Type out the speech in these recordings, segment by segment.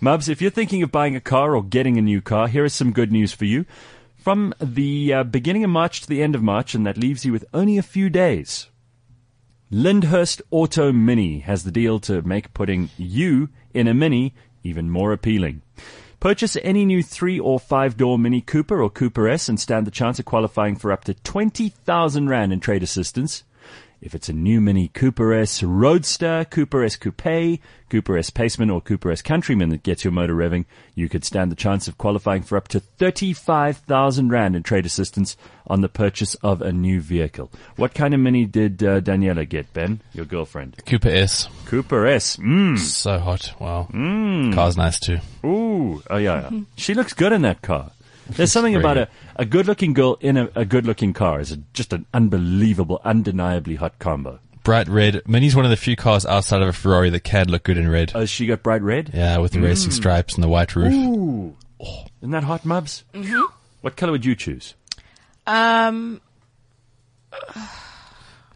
Mubs, if you're thinking of buying a car or getting a new car, here is some good news for you. From the uh, beginning of March to the end of March, and that leaves you with only a few days, Lyndhurst Auto Mini has the deal to make putting you in a Mini even more appealing. Purchase any new three or five door Mini Cooper or Cooper S and stand the chance of qualifying for up to 20,000 Rand in trade assistance. If it's a new Mini Cooper S Roadster, Cooper S Coupe, Cooper S Paceman, or Cooper S Countryman that gets your motor revving, you could stand the chance of qualifying for up to 35,000 Rand in trade assistance on the purchase of a new vehicle. What kind of Mini did uh, Daniela get, Ben, your girlfriend? Cooper S. Cooper S. Mmm. So hot. Wow. Mm. Car's nice too. Ooh. Oh, yeah, yeah. She looks good in that car. There's something about a, a good looking girl in a, a good looking car is a, just an unbelievable, undeniably hot combo. Bright red. Mini's one of the few cars outside of a Ferrari that can look good in red. Oh, she got bright red? Yeah, with the racing stripes and the white roof. Ooh. Isn't that hot, Mubs? Mm-hmm. What color would you choose? Um,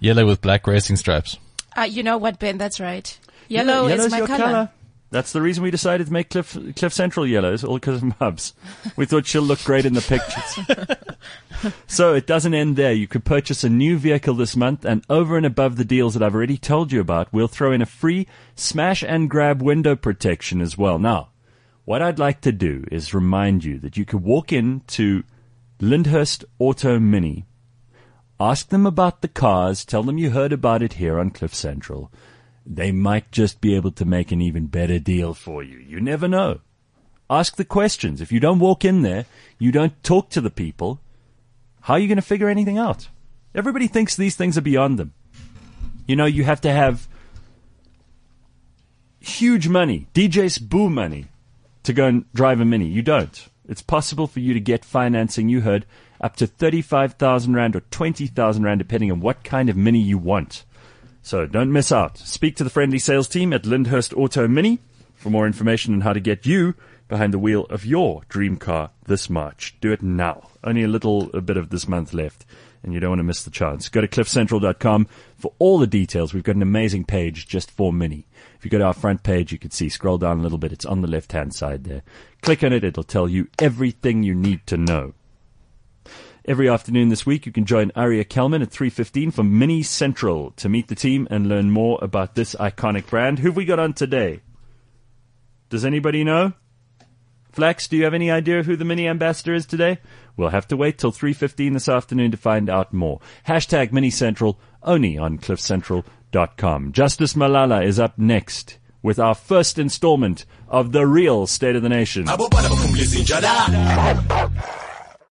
Yellow with black racing stripes. uh, you know what, Ben? That's right. Yellow Yellow's is my your color. That's the reason we decided to make Cliff, Cliff Central yellow, is all because of Mubs. We thought she'll look great in the pictures. so it doesn't end there. You could purchase a new vehicle this month, and over and above the deals that I've already told you about, we'll throw in a free smash and grab window protection as well. Now, what I'd like to do is remind you that you could walk into Lyndhurst Auto Mini, ask them about the cars, tell them you heard about it here on Cliff Central. They might just be able to make an even better deal for you. You never know. Ask the questions. If you don't walk in there, you don't talk to the people, how are you going to figure anything out? Everybody thinks these things are beyond them. You know, you have to have huge money, DJ's boo money, to go and drive a Mini. You don't. It's possible for you to get financing, you heard, up to 35,000 Rand or 20,000 Rand, depending on what kind of Mini you want. So don't miss out. Speak to the friendly sales team at Lyndhurst Auto Mini for more information on how to get you behind the wheel of your dream car this March. Do it now. Only a little a bit of this month left, and you don't want to miss the chance. Go to cliffcentral.com for all the details. We've got an amazing page just for Mini. If you go to our front page, you can see, scroll down a little bit. It's on the left hand side there. Click on it. It'll tell you everything you need to know. Every afternoon this week, you can join Aria Kelman at 3.15 from Mini Central to meet the team and learn more about this iconic brand. Who've we got on today? Does anybody know? Flex, do you have any idea who the Mini Ambassador is today? We'll have to wait till 3.15 this afternoon to find out more. Hashtag Mini Central only on cliffcentral.com. Justice Malala is up next with our first installment of The Real State of the Nation.